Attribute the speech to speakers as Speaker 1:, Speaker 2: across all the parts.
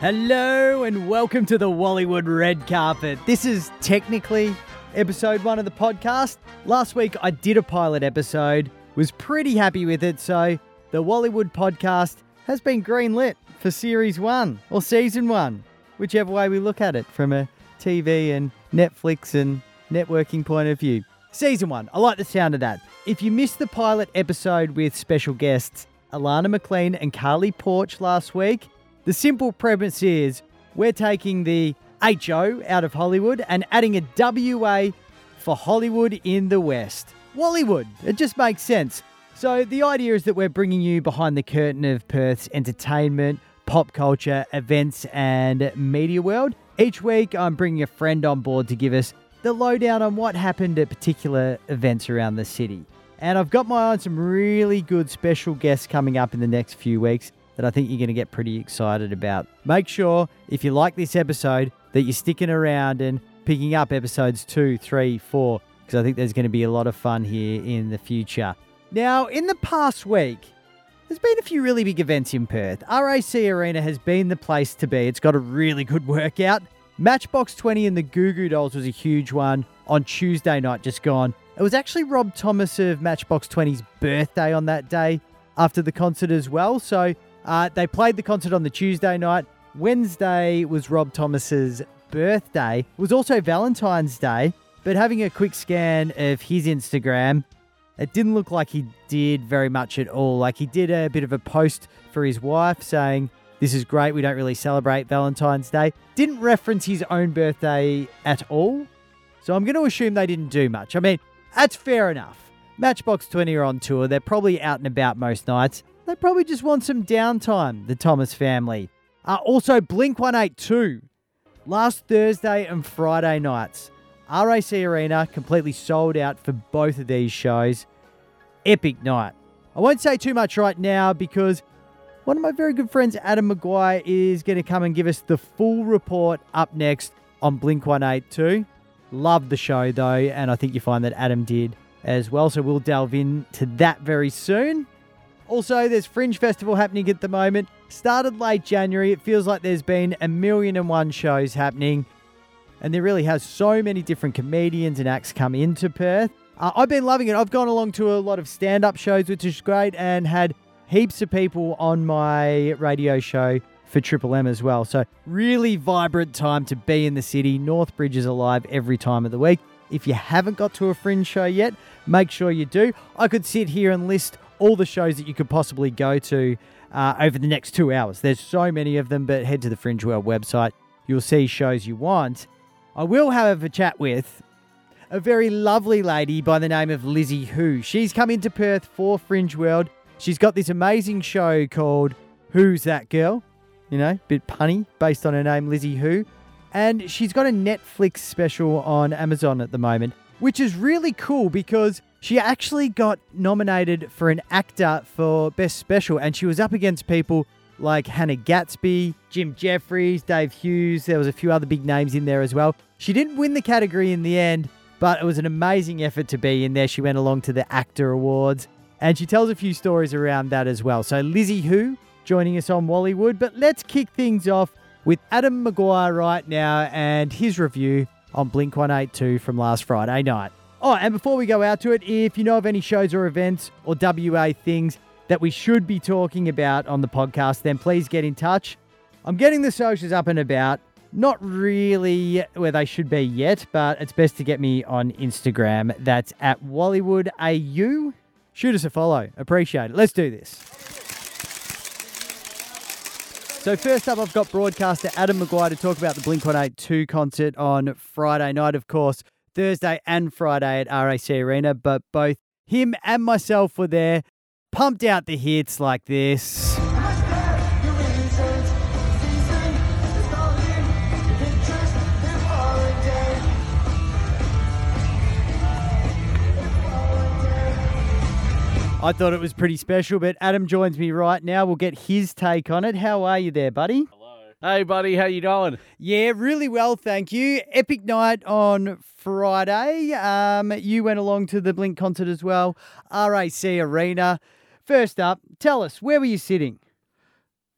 Speaker 1: Hello and welcome to the Wallywood Red Carpet. This is technically episode one of the podcast. Last week I did a pilot episode, was pretty happy with it, so the Wallywood podcast has been greenlit for series one or season one, whichever way we look at it from a TV and Netflix and networking point of view. Season one, I like the sound of that. If you missed the pilot episode with special guests Alana McLean and Carly Porch last week, the simple premise is we're taking the HO out of Hollywood and adding a WA for Hollywood in the West. Wallywood, it just makes sense. So the idea is that we're bringing you behind the curtain of Perth's entertainment, pop culture, events, and media world. Each week, I'm bringing a friend on board to give us the lowdown on what happened at particular events around the city. And I've got my eye on some really good special guests coming up in the next few weeks that I think you're going to get pretty excited about. Make sure, if you like this episode, that you're sticking around and picking up episodes two, three, four, because I think there's going to be a lot of fun here in the future. Now, in the past week, there's been a few really big events in Perth. RAC Arena has been the place to be. It's got a really good workout. Matchbox 20 and the Goo Goo Dolls was a huge one on Tuesday night, just gone. It was actually Rob Thomas of Matchbox 20's birthday on that day after the concert as well. So uh, they played the concert on the Tuesday night. Wednesday was Rob Thomas's birthday. It was also Valentine's Day. But having a quick scan of his Instagram, it didn't look like he did very much at all. Like he did a bit of a post for his wife saying, This is great. We don't really celebrate Valentine's Day. Didn't reference his own birthday at all. So I'm going to assume they didn't do much. I mean, that's fair enough. Matchbox 20 are on tour. They're probably out and about most nights. They probably just want some downtime, the Thomas family. Uh, also, Blink 182. Last Thursday and Friday nights. RAC Arena completely sold out for both of these shows. Epic night. I won't say too much right now because one of my very good friends, Adam McGuire, is going to come and give us the full report up next on Blink 182. Love the show though, and I think you find that Adam did as well. So we'll delve into that very soon. Also, there's Fringe Festival happening at the moment. Started late January. It feels like there's been a million and one shows happening. And there really has so many different comedians and acts come into Perth. Uh, I've been loving it. I've gone along to a lot of stand up shows, which is great, and had heaps of people on my radio show for Triple M as well. So, really vibrant time to be in the city. Northbridge is alive every time of the week. If you haven't got to a fringe show yet, make sure you do. I could sit here and list all the shows that you could possibly go to uh, over the next two hours. There's so many of them, but head to the Fringe World website. You'll see shows you want. I will, however, chat with a very lovely lady by the name of Lizzie Hoo. She's come into Perth for Fringe World. She's got this amazing show called Hoo's That Girl? You know, bit punny, based on her name, Lizzie Hoo. And she's got a Netflix special on Amazon at the moment, which is really cool because she actually got nominated for an AACTA for Best Special, and she was up against people like Hannah Gadsby, Jim Jeffries, Dave Hughes. There was a few other big names in there as well. She didn't win the category in the end, but it was an amazing effort to be in there. She went along to the AACTA Awards, and she tells a few stories around that as well. So Lizzie Hoo joining us on Wallywood, but let's kick things off with Adam McGuire right now and his review on Blink 182 from last Friday night. Oh, and before we go out to it, if you know of any shows or events or WA things that we should be talking about on the podcast, then please get in touch. I'm getting the socials up and about. Not really where they should be yet, but it's best to get me on Instagram. That's at Wallywood AU. Shoot us a follow. Appreciate it. Let's do this. So first up, I've got broadcaster Adam McGuire to talk about the Blink 182 concert on Friday night, of course. Thursday and Friday at RAC Arena, but both him and myself were there, pumped out the hits like this. I thought it was pretty special, but Adam joins me right now. We'll get his take on it. How are you there, buddy? Hello.
Speaker 2: Hey, buddy, how you going?
Speaker 1: Yeah, really well, thank you. Epic night on Friday. Um, you went along to the Blink concert as well, RAC Arena. First up, tell us where were you sitting?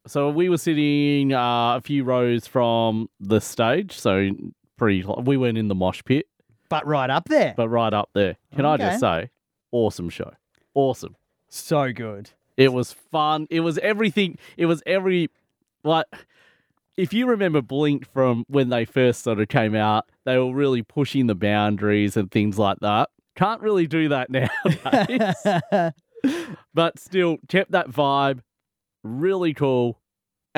Speaker 2: So we were sitting uh, a few rows from the stage, so pretty. We weren't in the mosh pit,
Speaker 1: But right up there.
Speaker 2: but right up there. Can I just say, awesome show, awesome.
Speaker 1: so good.
Speaker 2: It was fun. It was everything. It was every like. If you remember Blink from when they first sort of came out, they were really pushing the boundaries and things like that. Can't really do that now, but still kept that vibe really cool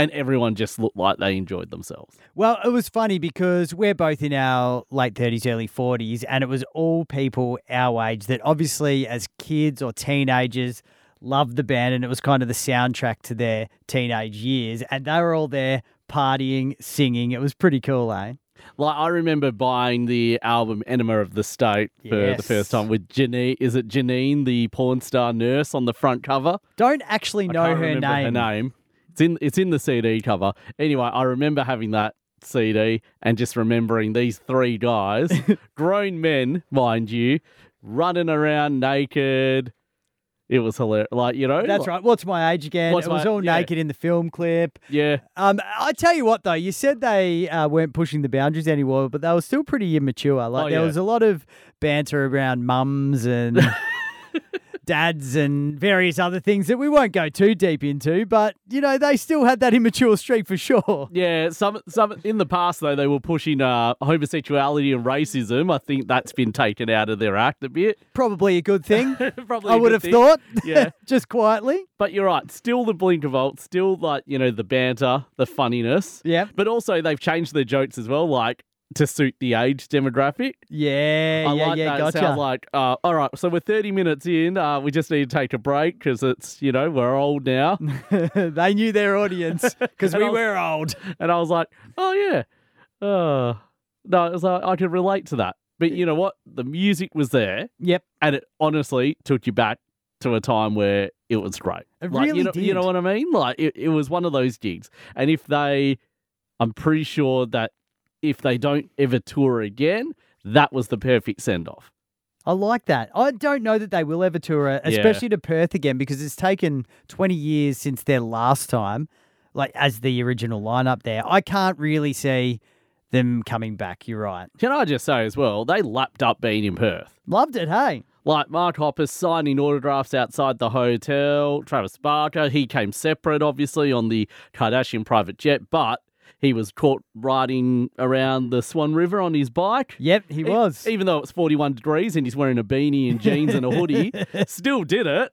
Speaker 2: and everyone just looked like they enjoyed themselves
Speaker 1: Well, it was funny because we're both in our late 30s, early 40s, and it was all people our age that obviously, as kids or teenagers, loved the band, and it was kind of the soundtrack to their teenage years. And they were all there partying, singing. It was pretty cool, eh?
Speaker 2: like i remember buying the album enema of the state for the first time with janine is it janine the porn star nurse on the front cover
Speaker 1: Don't actually know her name.
Speaker 2: her name it's in it's in the cd cover anyway i remember having that cd and just remembering these three guys grown men mind you running around naked it was hilarious like you know
Speaker 1: That's
Speaker 2: like-
Speaker 1: right. What's my age again? It was all
Speaker 2: yeah.
Speaker 1: naked in the film clip.
Speaker 2: yeah
Speaker 1: Um, I tell you what, though, you said they uh, weren't pushing the boundaries anymore, but they were still pretty immature. Like
Speaker 2: Oh,
Speaker 1: there
Speaker 2: yeah.
Speaker 1: was a lot of banter around mums and dads and various other things that we won't go too deep into. But you know, they still had that immature streak for sure.
Speaker 2: Yeah, some some in the past though they were pushing uh, homosexuality and racism. I think that's been taken out of their act a bit.
Speaker 1: Probably a good thing.
Speaker 2: Probably
Speaker 1: I would have
Speaker 2: thing.
Speaker 1: thought.
Speaker 2: Yeah.
Speaker 1: just quietly.
Speaker 2: But you're right, still the blink of Blinkervolt, still like you know the banter, the funniness.
Speaker 1: Yeah.
Speaker 2: But also they've changed their jokes as well, like to suit the age demographic.
Speaker 1: Yeah.
Speaker 2: I
Speaker 1: yeah.
Speaker 2: like
Speaker 1: yeah.
Speaker 2: that. It
Speaker 1: Gotcha.
Speaker 2: sounds like, uh, all right, so we're 30 minutes in. Uh, we just need to take a break because it's, you know, we're old now.
Speaker 1: they knew their audience because we
Speaker 2: was-
Speaker 1: were old.
Speaker 2: And I was like, oh, yeah. Uh, no, it was like, I could relate to that. But you know what? The music was there
Speaker 1: Yep.
Speaker 2: and it honestly took you back to a time where it was great.
Speaker 1: It
Speaker 2: like,
Speaker 1: really
Speaker 2: you know, You know what I mean? Like, it, it was one of those gigs. And if they, I'm pretty sure that if they don't ever tour again, that was the perfect send off.
Speaker 1: I like that. I don't know that they will ever tour, uh, especially to Perth again, because it's taken 20 years since their last time, like as the original lineup there. I can't really see them coming back. You're right.
Speaker 2: Can I just say as well, they lapped up being in Perth.
Speaker 1: Loved it, hey?
Speaker 2: Like Mark Hoppus signing autographs outside the hotel. Travis Barker, he came separate, obviously, on the Kardashian private jet, but he was caught riding around the Swan River on his bike.
Speaker 1: Yep, he
Speaker 2: E-
Speaker 1: was.
Speaker 2: Even though it's 41 degrees and he's wearing a beanie and jeans and a hoodie, still did it.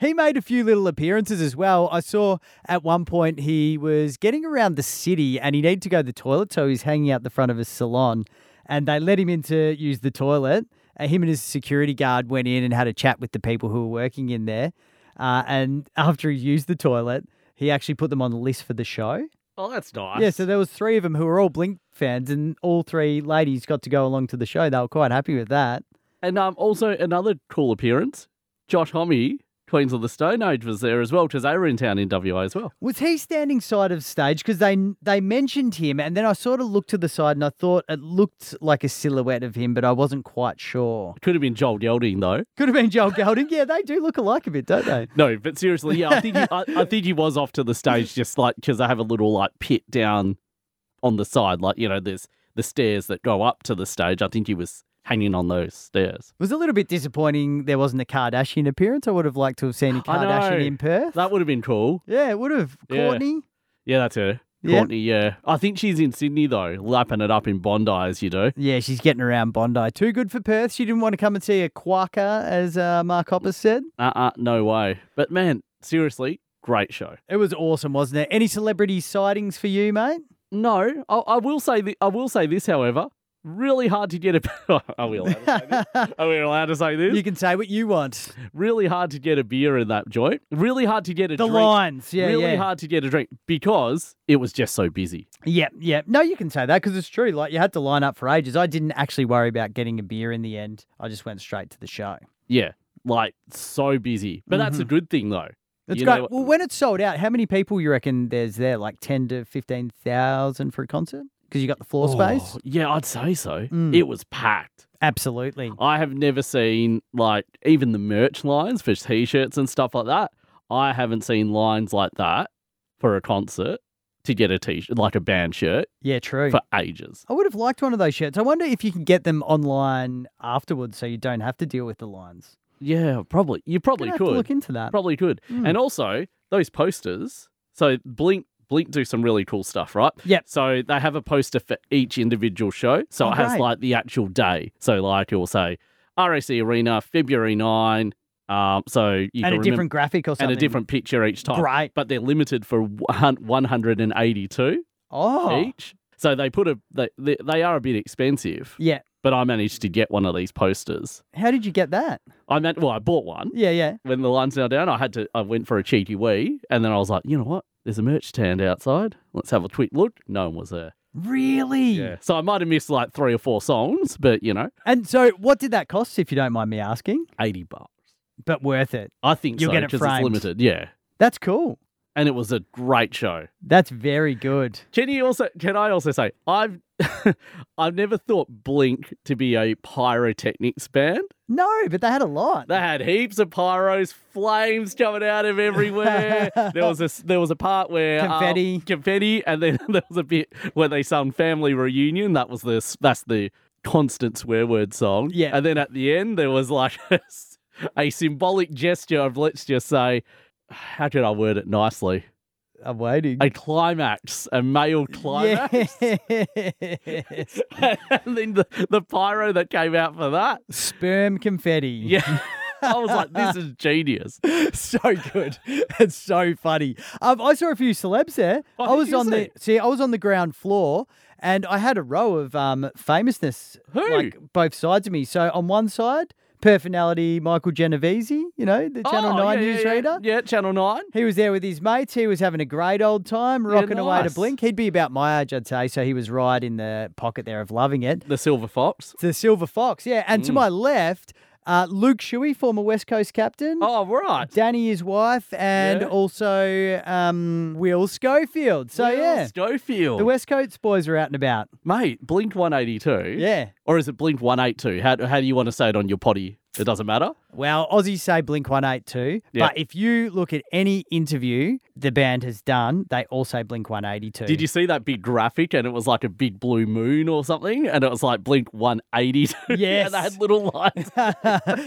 Speaker 1: He made a few little appearances as well. I saw at one point he was getting around the city and he needed to go to the toilet, so he's hanging out the front of a salon. And they let him in to use the toilet. Uh, him and his security guard went in and had a chat with the people who were working in there. Uh, and after he used the toilet, he actually put them on the list for the show.
Speaker 2: Oh, that's nice.
Speaker 1: Yeah, so there was three of them who were all Blink fans, and all three ladies got to go along to the show. They were quite happy with that.
Speaker 2: And um, also another cool appearance, Josh Homme, Queens of the Stone Age, was there as well because they were in town in WA as well.
Speaker 1: Was he standing side of stage? Because they they mentioned him, and then I sort of looked to the side, and I thought it looked like a silhouette of him, but I wasn't quite sure.
Speaker 2: Could have been Joel Gelding though.
Speaker 1: Could have been Joel Golding. Yeah, they do look alike a bit, don't they?
Speaker 2: No, but seriously, yeah, I think he, I, I think he was off to the stage just like because they have a little like pit down on the side, like you know, there's the stairs that go up to the stage. I think he was hanging on those stairs.
Speaker 1: It was a little bit disappointing there wasn't a Kardashian appearance. I would have liked to have seen a. Kardashian in Perth.
Speaker 2: That would have been cool.
Speaker 1: Yeah, it would have.
Speaker 2: Yeah.
Speaker 1: Courtney.
Speaker 2: Yeah, that's her.
Speaker 1: Yeah.
Speaker 2: Courtney, yeah. I think she's in Sydney though, lapping it up in Bondi as you do.
Speaker 1: Yeah, she's getting around Bondi. Too good for Perth. She didn't want to come and see a quacker, as uh, Mark Hoppus said.
Speaker 2: Uh uh no way. But man, seriously, great show.
Speaker 1: It was awesome, wasn't it? Any celebrity sightings for you, mate?
Speaker 2: No, I, I will say th- I will say this, however, really hard to get a. Are we allowed to say this? Are we allowed to say this?
Speaker 1: You can say what you want.
Speaker 2: really hard to get a beer in that joint. Really hard to get a
Speaker 1: The
Speaker 2: drink.
Speaker 1: lines, yeah,
Speaker 2: really
Speaker 1: yeah.
Speaker 2: hard to get a drink because it was just so busy.
Speaker 1: Yeah, yeah. No, you can say that because it's true. Like you had to line up for ages. I didn't actually worry about getting a beer in the end. I just went straight to the show.
Speaker 2: Yeah, like so busy. But that's a mm-hmm. good thing though.
Speaker 1: That's
Speaker 2: You
Speaker 1: great.
Speaker 2: know-
Speaker 1: well, when it's sold out, how many people you reckon there's there? Like ten to fifteen thousand for a concert because you got the floor space.
Speaker 2: Oh, yeah, I'd say so.
Speaker 1: Mm.
Speaker 2: It was packed.
Speaker 1: Absolutely.
Speaker 2: I have never seen like even the merch lines for t-shirts and stuff like that. I haven't seen lines like that for a concert to get a t-shirt, like a band shirt,
Speaker 1: Yeah, true.
Speaker 2: for ages.
Speaker 1: I would have liked one of those shirts. I wonder if you can get them online afterwards so you don't have to deal with the lines.
Speaker 2: Yeah, probably. You probably
Speaker 1: Gonna have to
Speaker 2: could.
Speaker 1: look into that.
Speaker 2: Probably could.
Speaker 1: Mm.
Speaker 2: And also those posters. So Blink Blink do some really cool stuff, right?
Speaker 1: Yep.
Speaker 2: So they have a poster for each individual show. So
Speaker 1: Oh,
Speaker 2: it has
Speaker 1: great.
Speaker 2: like the actual day. So like it will say RAC Arena, February nine. Um, so you
Speaker 1: and
Speaker 2: can
Speaker 1: a
Speaker 2: remember,
Speaker 1: different graphic or something.
Speaker 2: and a different picture each time.
Speaker 1: Great.
Speaker 2: But they're limited for one hundred and eighty-two
Speaker 1: Oh.
Speaker 2: each. So they put a they, they they are a bit expensive.
Speaker 1: Yeah.
Speaker 2: But I managed to get one of these posters.
Speaker 1: How did you get that?
Speaker 2: I meant well, I bought one
Speaker 1: Yeah, yeah.
Speaker 2: when the line's now down, I had to. I went for a cheeky wee, and then I was like, you know what? There's a merch stand outside. Let's have a quick look. No one was there.
Speaker 1: Really?
Speaker 2: Yeah. So I might have missed like three or four songs, but you know,
Speaker 1: And so, what did that cost, if you don't mind me asking?
Speaker 2: eighty bucks.
Speaker 1: But worth it.
Speaker 2: I think
Speaker 1: You'll
Speaker 2: so
Speaker 1: get it
Speaker 2: because
Speaker 1: framed.
Speaker 2: it's limited. Yeah,
Speaker 1: That's cool.
Speaker 2: And it was a great show.
Speaker 1: That's very good.
Speaker 2: Can you also? Can I also say I've I've never thought Blink to be a pyrotechnics band.
Speaker 1: No, but they had a lot.
Speaker 2: They had heaps of pyros, flames coming out of everywhere. there was a there was a part where uh,
Speaker 1: Confetti.
Speaker 2: confetti, and then there was a bit where they sung "Family Reunion." That was the that's the constant swear word song.
Speaker 1: Yeah.
Speaker 2: and then at the end there was like a symbolic gesture of let's just say, how can I word it nicely?
Speaker 1: I'm waiting.
Speaker 2: A climax, a male climax.
Speaker 1: Yes.
Speaker 2: and then the, the pyro that came out for that.
Speaker 1: Sperm confetti.
Speaker 2: Yeah. I was like, this is genius.
Speaker 1: so good. It's so funny. Um, I saw a few celebs there.
Speaker 2: Oh,
Speaker 1: I was on the see, I was on the ground floor and I had a row of um famousness
Speaker 2: Who?
Speaker 1: like both sides of me. So on one side, personality Michael Genovese, you know, the Channel
Speaker 2: Oh,
Speaker 1: 9
Speaker 2: yeah, yeah, yeah.
Speaker 1: newsreader.
Speaker 2: Yeah, Channel 9.
Speaker 1: He was there with his mates. He was having a great old time, rocking away to. Blink. He'd be about my age, I'd say. So he was right in the pocket there of loving it.
Speaker 2: The Silver Fox.
Speaker 1: The Silver Fox, yeah. And
Speaker 2: Mm.
Speaker 1: to my left, uh, Luke Shuey, former West Coast captain.
Speaker 2: Oh, right.
Speaker 1: Danny, his wife, and
Speaker 2: Yeah.
Speaker 1: also um, Will Schofield. So
Speaker 2: Will
Speaker 1: yeah,
Speaker 2: Schofield.
Speaker 1: the West Coast boys are out and about.
Speaker 2: Mate, Blink 182.
Speaker 1: Yeah.
Speaker 2: Or is it Blink 182? How, how do you want to say it on your potty? It doesn't matter.
Speaker 1: Well, Aussies say Blink 182,
Speaker 2: Yeah.
Speaker 1: but if you look at any interview the band has done, they all say Blink 182.
Speaker 2: Did you see that big graphic and it was like a big blue moon or something? And it was like Blink 182.
Speaker 1: Yes.
Speaker 2: and they had little lines.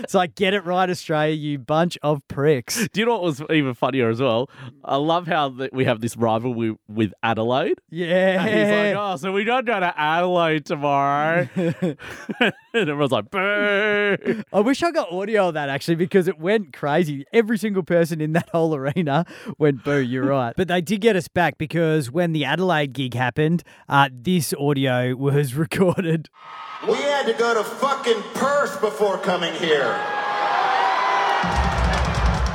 Speaker 1: it's like, get it right, Australia, you bunch of pricks.
Speaker 2: Do you know what was even funnier as well? I love how that we have this rivalry with Adelaide.
Speaker 1: Yeah.
Speaker 2: And he's like, oh, so we don't go to Adelaide tomorrow. and everyone's like, boo.
Speaker 1: I wish I wish I got audio of that actually because it went crazy. Every single person in that whole arena went boo, you're right. But they did get us back because when the Adelaide gig happened, uh, this audio was recorded.
Speaker 3: We had to go to fucking Perth before coming here.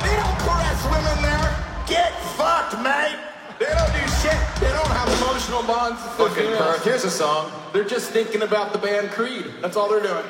Speaker 3: They don't caress women there. Get fucked, mate.
Speaker 4: They don't do shit. They don't have emotional bonds
Speaker 3: Fucking. Perth. Here's a song.
Speaker 4: They're just thinking about the band Creed. That's all they're doing.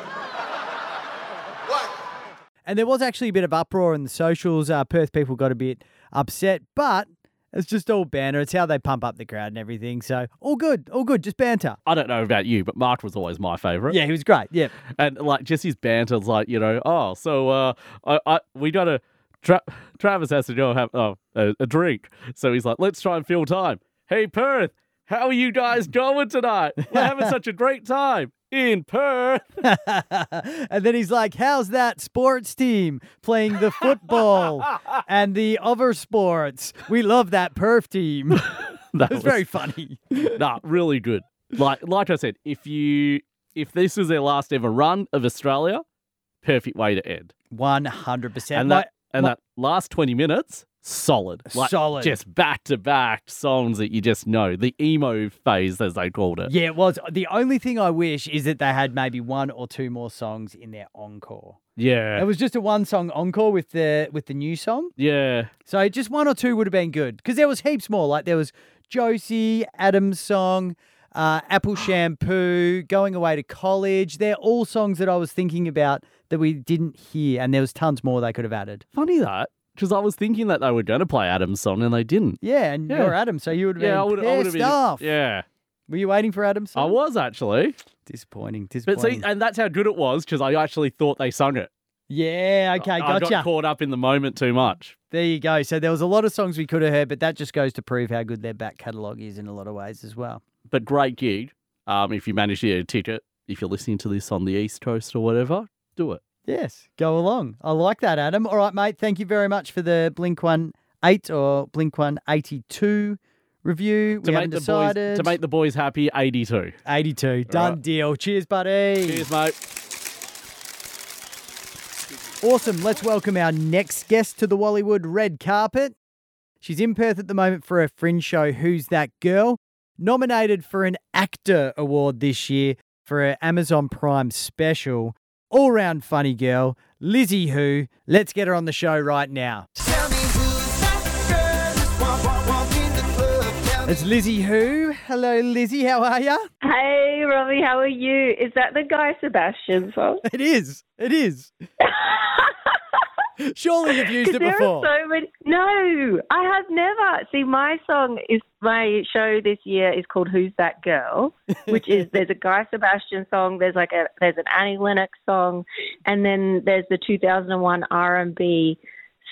Speaker 1: And there was actually a bit of uproar in the socials. Uh, Perth people got a bit upset, but it's just all banter. It's how they pump up the crowd and everything. So all good, all good, just banter.
Speaker 2: I don't know about you, but Mark was always my favourite.
Speaker 1: Yeah, he was great. Yeah.
Speaker 2: And like just his banter's like, you know, oh, so uh, I, I we got to. Tra- Travis has to go have oh, a, a drink. So he's like, let's try and fill time. Hey, Perth, how are you guys going tonight? We're having such a great time in Perth.
Speaker 1: and then he's like, How's that sports team playing the football and the other sports? We love that Perth team.
Speaker 2: That
Speaker 1: It was very funny.
Speaker 2: nah, really good. Like like I said, if you if this was their last ever run of Australia, perfect way to end.
Speaker 1: 100%.
Speaker 2: And that and that last twenty minutes, solid, Like,
Speaker 1: Solid.
Speaker 2: just back to back songs that you just know. The emo phase, as they called it.
Speaker 1: Yeah, it was. The only thing I wish is that they had maybe one or two more songs in their encore.
Speaker 2: Yeah,
Speaker 1: It was just a one song encore with the with the new song.
Speaker 2: yeah.
Speaker 1: So just one or two would have been good because there was heaps more. Like there was Josie, Adam's song, uh, Apple Shampoo, Going Away to College. They're all songs that I was thinking about that we didn't hear, and there was tons more they could have added.
Speaker 2: Funny that because I was thinking that they were going to play Adam's song and they didn't.
Speaker 1: Yeah, and
Speaker 2: Yeah.
Speaker 1: you're Adam, so you would have been
Speaker 2: Yeah, I would. I would have
Speaker 1: pissed
Speaker 2: been.
Speaker 1: off.
Speaker 2: Yeah,
Speaker 1: Were you waiting for Adam's
Speaker 2: I
Speaker 1: song?
Speaker 2: was actually.
Speaker 1: Disappointing.
Speaker 2: But
Speaker 1: Disappointing.
Speaker 2: see, and that's how good it was because I actually thought they sung it.
Speaker 1: Yeah, okay,
Speaker 2: I
Speaker 1: gotcha.
Speaker 2: got caught up in the moment too much.
Speaker 1: There you go. So there was a lot of songs we could have heard, but that just goes to prove how good their back catalogue is in a lot of ways as well.
Speaker 2: But great gig. Um, if you manage to get a ticket, if you're listening to this on the East Coast or whatever, do it.
Speaker 1: Yes, go along. I like that, Adam. All right, mate. Thank you very much for the Blink One Eight or Blink One Eighty Two review.
Speaker 2: To
Speaker 1: we
Speaker 2: make the
Speaker 1: decided.
Speaker 2: boys to make the boys happy, 82.
Speaker 1: 82. Done
Speaker 2: right.
Speaker 1: deal. Cheers, buddy.
Speaker 2: Cheers, mate.
Speaker 1: Awesome. Let's welcome our next guest to the Wallywood red carpet. She's in Perth at the moment for her fringe show, Hoo's That Girl? Nominated for an AACTA Award this year for her Amazon Prime special. All round funny girl, Lizzie Hoo. Let's get her on the show right now. It's Lizzie Hoo. Hello, Lizzie. How are you?
Speaker 5: Hey, Robbie, how are you? Is that the Guy Sebastian song?
Speaker 1: It is. It is. Surely you've used it before.
Speaker 5: so many. No, I have never. See, my song is my show this year is called "Hoo's That Girl," which is there's a Guy Sebastian song, there's like a there's an Annie Lennox song, and then there's the 2001 R&B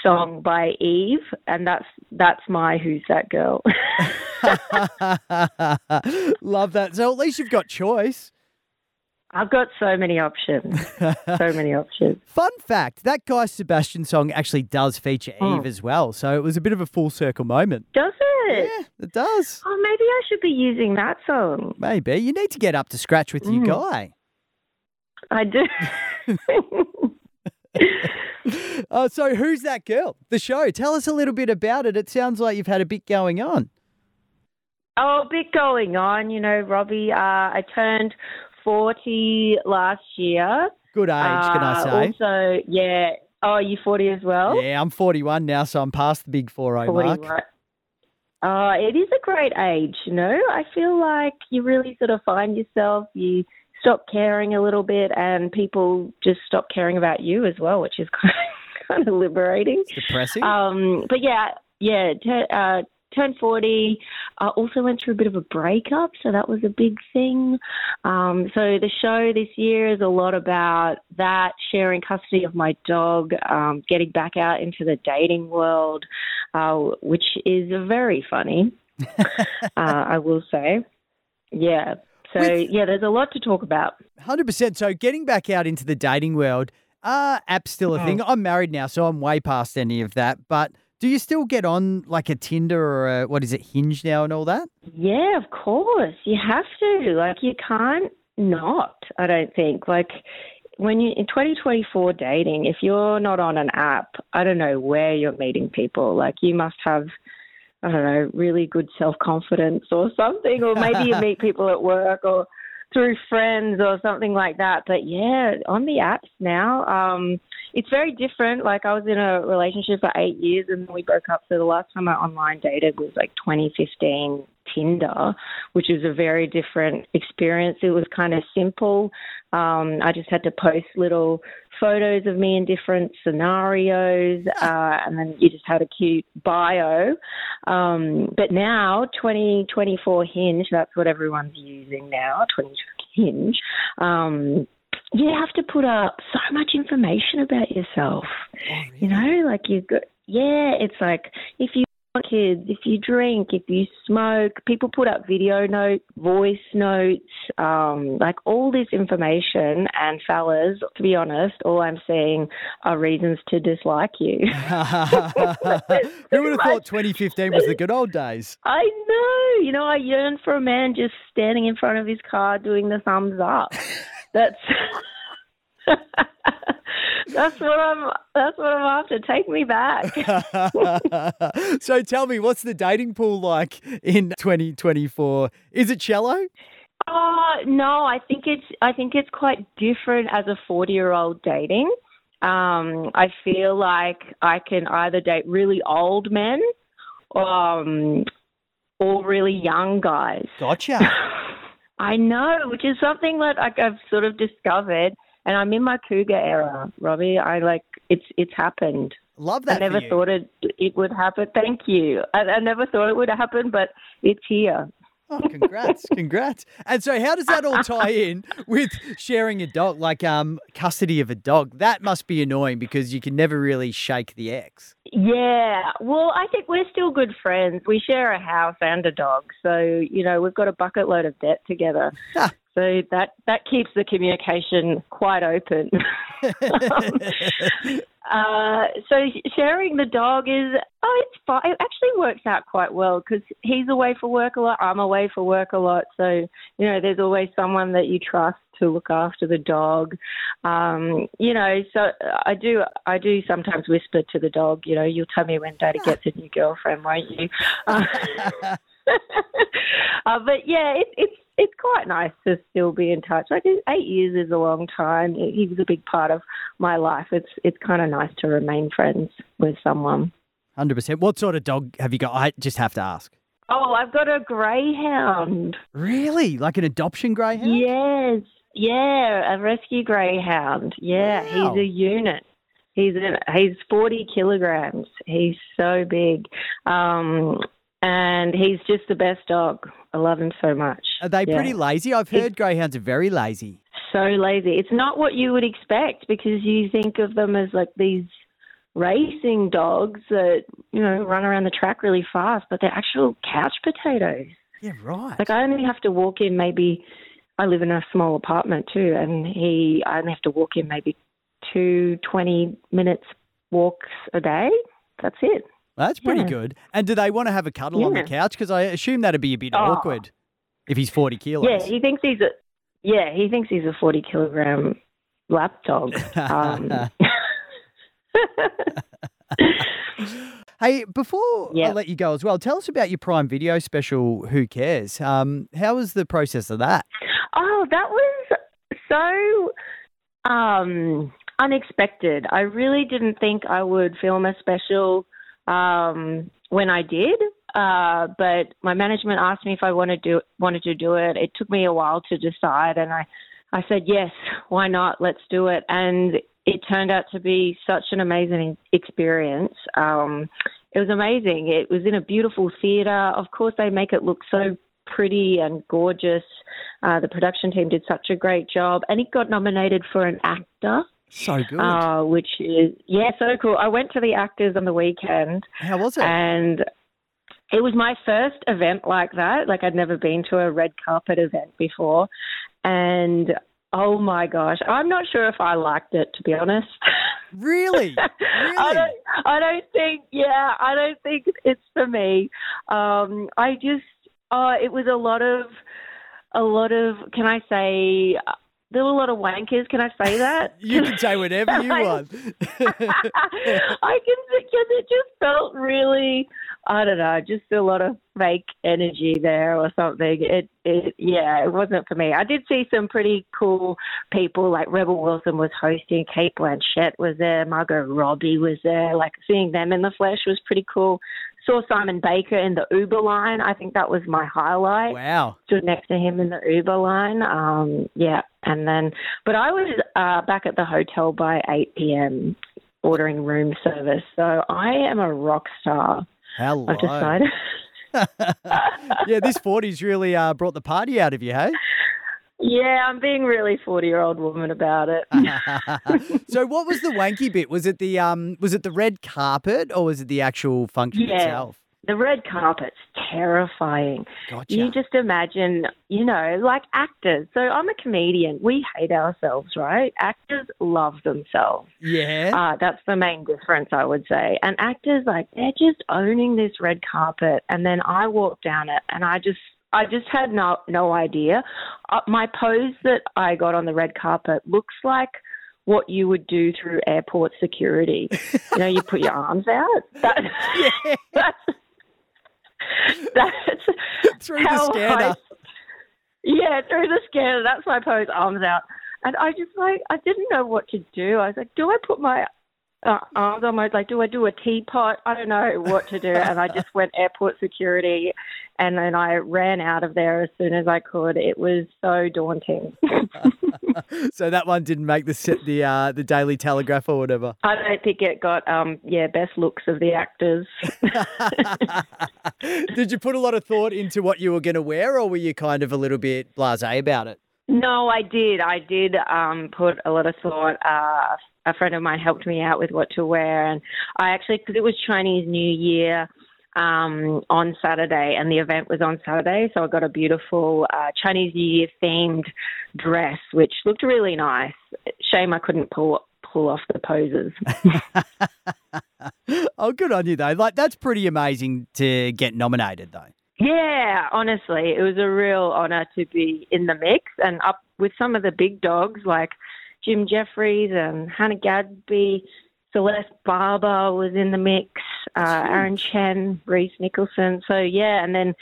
Speaker 5: song by Eve, and that's that's my "Who's That Girl."
Speaker 1: Love that. So at least you've got choice.
Speaker 5: I've got so many options, so many options.
Speaker 1: Fun fact that Guy Sebastian song actually does feature
Speaker 5: Oh.
Speaker 1: Eve as well. So it was a bit of a full circle moment.
Speaker 5: Does it?
Speaker 1: Yeah, it does.
Speaker 5: Oh, maybe I should be using that song.
Speaker 1: Maybe. You need to get up to scratch with your
Speaker 5: Mm.
Speaker 1: guy.
Speaker 5: I do.
Speaker 1: Uh, so who's that girl? The show. Tell us a little bit about it. It sounds like you've had a bit going on.
Speaker 5: oh, a bit going on, you know, Robbie. Uh, I turned 40 last year.
Speaker 1: Good age, can I
Speaker 5: Uh,
Speaker 1: say?
Speaker 5: Also, yeah. Oh, are you 40 as well?
Speaker 1: yeah, I'm 41 now, so I'm past the big 4 0 mark.
Speaker 5: 41. Uh, it is a great age, you know. I feel like you really sort of find yourself, you stop caring a little bit, and people just stop caring about you as well, which is kind of, kind of liberating.
Speaker 1: It's depressing.
Speaker 5: Um, but yeah, yeah, t- uh, turned 40. I also went through a bit of a breakup, so that was a big thing. Um, so the show this year is a lot about that, sharing custody of my dog, um, getting back out into the dating world, uh, which is very funny, uh, I will say. Yeah. So,
Speaker 1: With-
Speaker 5: yeah, there's a lot to talk about.
Speaker 1: Hundred percent. So getting back out into the dating world, are apps still a thing? I'm married now, so I'm way past any of that. But do you still get on like a Tinder or a, what is it, Hinge now and all that?
Speaker 5: Yeah, of course. You have to. Like, you can't not, I don't think. Like, when you in 2024 dating, if you're not on an app, I don't know where you're meeting people. Like, you must have, I don't know, really good self confidence or something, or maybe you meet people at work or through friends or something like that. But yeah, on the apps now, um, it's very different. Like I was in a relationship for eight years and we broke up. So the last time I online dated was like 2015 Tinder, which was a very different experience. It was kind of simple. Um, I just had to post little photos of me in different scenarios, uh, and then you just had a cute bio. Um, but now, 2024 Hinge, that's what everyone's using now, 20 Hinge. Um, you have to put up so much information about yourself. You know, like you got, yeah, it's like if you kids, if you drink, if you smoke, people put up video notes, voice notes, um, like all this information. And fellas, to be honest, all I'm seeing are reasons to dislike you.
Speaker 1: Who would have thought 2015 was the good old days?
Speaker 5: I know. You know, I yearn for a man just standing in front of his car doing the thumbs up. That's that's what I'm. That's what I'm after. Take me back.
Speaker 1: so tell me, what's the dating pool like in 2024? Is it cello?
Speaker 5: Uh, no, I think it's I think it's quite different as a forty year old dating. Um, I feel like I can either date really old men, um, or really young guys.
Speaker 1: Gotcha.
Speaker 5: I know, which is something that I've sort of discovered, and I'm in my cougar era, Robbie. I like it's it's happened.
Speaker 1: Love that.
Speaker 5: I never thought it it would happen. Thank you. I, I never thought it would happen, but it's here.
Speaker 1: Oh, congrats, congrats. And so how does that all tie in with sharing a dog, like um custody of a dog? That must be annoying because you can never really shake the ex.
Speaker 5: Yeah, well, I think we're still good friends. We share a house and a dog, so you know we've got a bucket load of debt together. So that that keeps the communication quite open. uh, so sharing the dog is oh, it's fine. It actually works out quite well because he's away for work a lot. I'm away for work a lot, so you know there's always someone that you trust to look after the dog. Um, you know, so I do I do sometimes whisper to the dog. You know, you'll tell me when Daddy gets a new girlfriend, won't you? Uh, uh, but yeah, it, it's it's quite nice to still be in touch. Like eight years is a long time. He was a big part of my life. It's it's kind of nice to remain friends with someone.
Speaker 1: Hundred percent. What sort of dog have you got? I just have to ask.
Speaker 5: Oh, I've got a greyhound.
Speaker 1: Really, like an adoption greyhound?
Speaker 5: Yes, yeah, a rescue greyhound. Yeah,
Speaker 1: Wow.
Speaker 5: he's a unit. He's in, he's forty kilograms. He's so big, um, and he's just the best dog. I love him so much.
Speaker 1: Are they
Speaker 5: Yeah.
Speaker 1: pretty lazy? I've heard greyhounds are very lazy.
Speaker 5: so lazy. It's not what you would expect because you think of them as like these racing dogs that you know run around the track really fast, but they're actual couch potatoes.
Speaker 1: Yeah, right.
Speaker 5: Like I only have to walk in maybe. I live in a small apartment too, and he I only have to walk in maybe two twenty minutes walks a day. That's it.
Speaker 1: That's pretty
Speaker 5: yeah.
Speaker 1: good. And do they want to have a cuddle on the couch? Because I assume that'd be a bit
Speaker 5: Oh.
Speaker 1: awkward if he's forty kilos.
Speaker 5: Yeah, he thinks he's a yeah he thinks he's a forty kilogram lap dog. Um,
Speaker 1: Hey, before I let you go as well, tell us about your Prime Video special. Who cares? Um, how was the process of that?
Speaker 5: Oh, that was so um, unexpected. I really didn't think I would film a special um, when I did. Uh, but my management asked me if I wanted to wanted to do it. It took me a while to decide, and I, I said yes. Why not? Let's do it. And it turned out to be such an amazing experience. Um, it was amazing. It was in a beautiful theatre. Of course, they make it look so pretty and gorgeous. Uh, the production team did such a great job, and it got nominated for an AACTA,
Speaker 1: So good.
Speaker 5: uh, which is yeah, so cool. I went to the AACTAs on the weekend,
Speaker 1: how was it?
Speaker 5: and it was my first event like that. Like I'd never been to a red carpet event before, and oh my gosh, I'm not sure if I liked it to be honest.
Speaker 1: really?
Speaker 5: I
Speaker 1: Really?
Speaker 5: don't. I don't think. Yeah, I don't think it's for me. Um, I just. Uh, it was a lot of, a lot of. Can I say? There were a lot of wankers. Can I say that?
Speaker 1: You can say whatever you want.
Speaker 5: I can because it just felt really, I don't know, just a lot of fake energy there or something. It, it, yeah, it wasn't for me. I did see some pretty cool people, like Rebel Wilson was hosting, Cate Blanchett was there, Margot Robbie was there. Like seeing them in the flesh was pretty cool. Saw Simon Baker in the Uber line. I think that was my highlight
Speaker 1: wow.
Speaker 5: stood next to him in the Uber line. Um, yeah, and then, but I was uh, back at the hotel by 8 p.m. ordering room service. So I am a rock star.
Speaker 1: Hello.
Speaker 5: I've decided.
Speaker 1: yeah, this 40's really uh, brought the party out of you, hey?
Speaker 5: Yeah, I'm being really 40 year old woman about it.
Speaker 1: so what was the wanky bit? Was it the um was it the red carpet or was it the actual function
Speaker 5: Yeah.
Speaker 1: itself?
Speaker 5: the red carpet's terrifying.
Speaker 1: Gotcha.
Speaker 5: You just imagine, you know, like actors. So I'm a comedian. We hate ourselves, right? Actors love themselves.
Speaker 1: yeah.
Speaker 5: Uh, that's the main difference, I would say. And actors, like, they're just owning this red carpet. And then I walk down it, and I just, I just had no, no idea. Uh, my pose that I got on the red carpet looks like what you would do through airport security. you know, you put your arms out. That,
Speaker 1: yeah.
Speaker 5: that's, that's
Speaker 1: Through the scanner.
Speaker 5: I- yeah, through the scanner. That's my pose, arms out. And I just like, I didn't know what to do. I was like, do I put my uh, arms on my, like, do I do a teapot? I don't know what to do. and I just went airport security and then I ran out of there as soon as I could. It was so daunting.
Speaker 1: so that one didn't make the the uh, the Daily Telegraph or whatever.
Speaker 5: I don't think it got um yeah best looks of the AACTAs.
Speaker 1: Did you put a lot of thought into what you were going to wear, or were you kind of a little bit blasé about it?
Speaker 5: No, I did. I did um, put a lot of thought. Uh, a friend of mine helped me out with what to wear, and I actually because it was Chinese New Year um, on Saturday, and the event was on Saturday, so I got a beautiful uh, Chinese New Year themed dress, which looked really nice. Shame I couldn't pull pull off the poses.
Speaker 1: oh, good on you though. Like that's pretty amazing to get nominated though.
Speaker 5: Yeah, honestly, it was a real honour to be in the mix and up with some of the big dogs like Jim Jeffries and Hannah Gadsby. Celeste Barber was in the mix, uh, Aaron Chen, Rhys Nicholson. So yeah, and then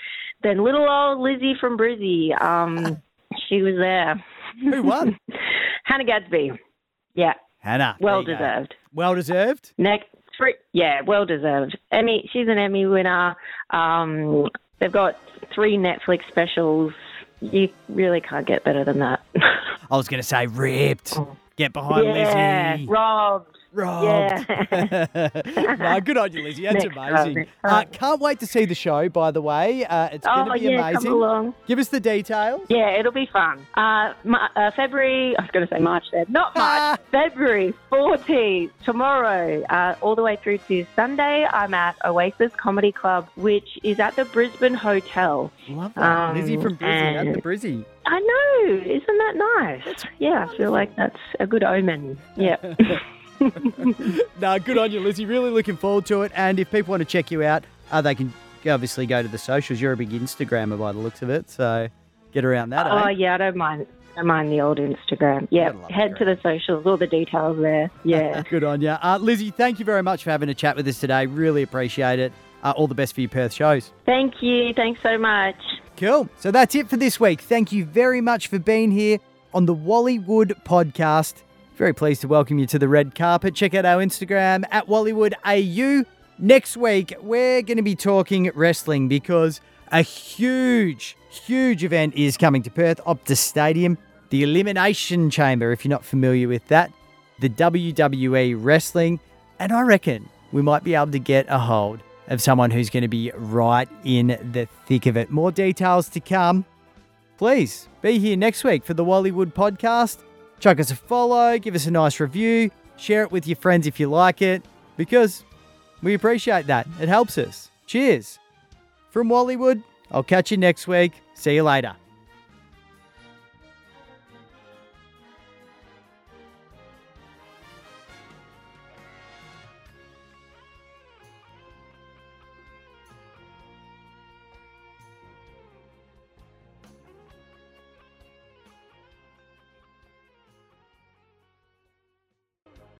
Speaker 5: then little old Lizzie from Brizzy, um, she was there.
Speaker 1: Who won?
Speaker 5: Hannah Gadsby. Yeah,
Speaker 1: Hannah.
Speaker 5: well
Speaker 1: you go.
Speaker 5: deserved.
Speaker 1: Well deserved.
Speaker 5: Next, three, yeah, well deserved. Emmy, she's an Emmy winner. Um, they've got three Netflix specials. You really can't get better than that.
Speaker 1: I was going to say ripped. Oh. Get behind
Speaker 5: yeah,
Speaker 1: Lizzie.
Speaker 5: robbed.
Speaker 1: Robbed.
Speaker 5: Yeah.
Speaker 1: no, good on you, Lizzie. That's
Speaker 5: Next time,
Speaker 1: amazing. Uh, can't wait to see the show, by the way. Uh, it's going
Speaker 5: oh
Speaker 1: to be
Speaker 5: yeah,
Speaker 1: amazing.
Speaker 5: come along.
Speaker 1: Give us the details.
Speaker 5: Yeah, it'll be fun. Uh, uh, February, I was going to say March there, not March, February 14th, tomorrow, uh, all the way through to Sunday, I'm at Oasis Comedy Club, which is at the Brisbane Hotel.
Speaker 1: Love that.
Speaker 5: Um,
Speaker 1: Lizzie from Brizzy. At the Brizzy.
Speaker 5: I know, isn't that nice? yeah, I feel like that's a good omen. Yeah.
Speaker 1: no, good on you, Lizzie. Really looking forward to it. And if people want to check you out, uh, they can obviously go to the socials. You're a big Instagrammer by the looks of it, so get around that.
Speaker 5: oh,
Speaker 1: eh?
Speaker 5: yeah, I don't mind. I don't mind the old Instagram. Yeah, head to the socials, all the details there. Yeah.
Speaker 1: Good on you. Uh, Lizzie, thank you very much for having a chat with us today. Really appreciate it. Uh, all the best for your Perth shows.
Speaker 5: Thank you. Thanks so much.
Speaker 1: Cool. So that's it for this week. Thank you very much for being here on the Wallywood podcast. Very pleased to welcome you to the red carpet. Check out our Instagram at WallywoodAU. Next week, we're going to be talking wrestling because a huge, huge event is coming to Perth, Optus Stadium, the Elimination Chamber, if you're not familiar with that, the WWE Wrestling. And I reckon we might be able to get a hold of someone who's going to be right in the thick of it. More details to come. Please be here next week for the Wallywood podcast. Chuck us a follow, give us a nice review, share it with your friends if you like it, because we appreciate that. It helps us. Cheers. From Wallywood, I'll catch you next week. See you later.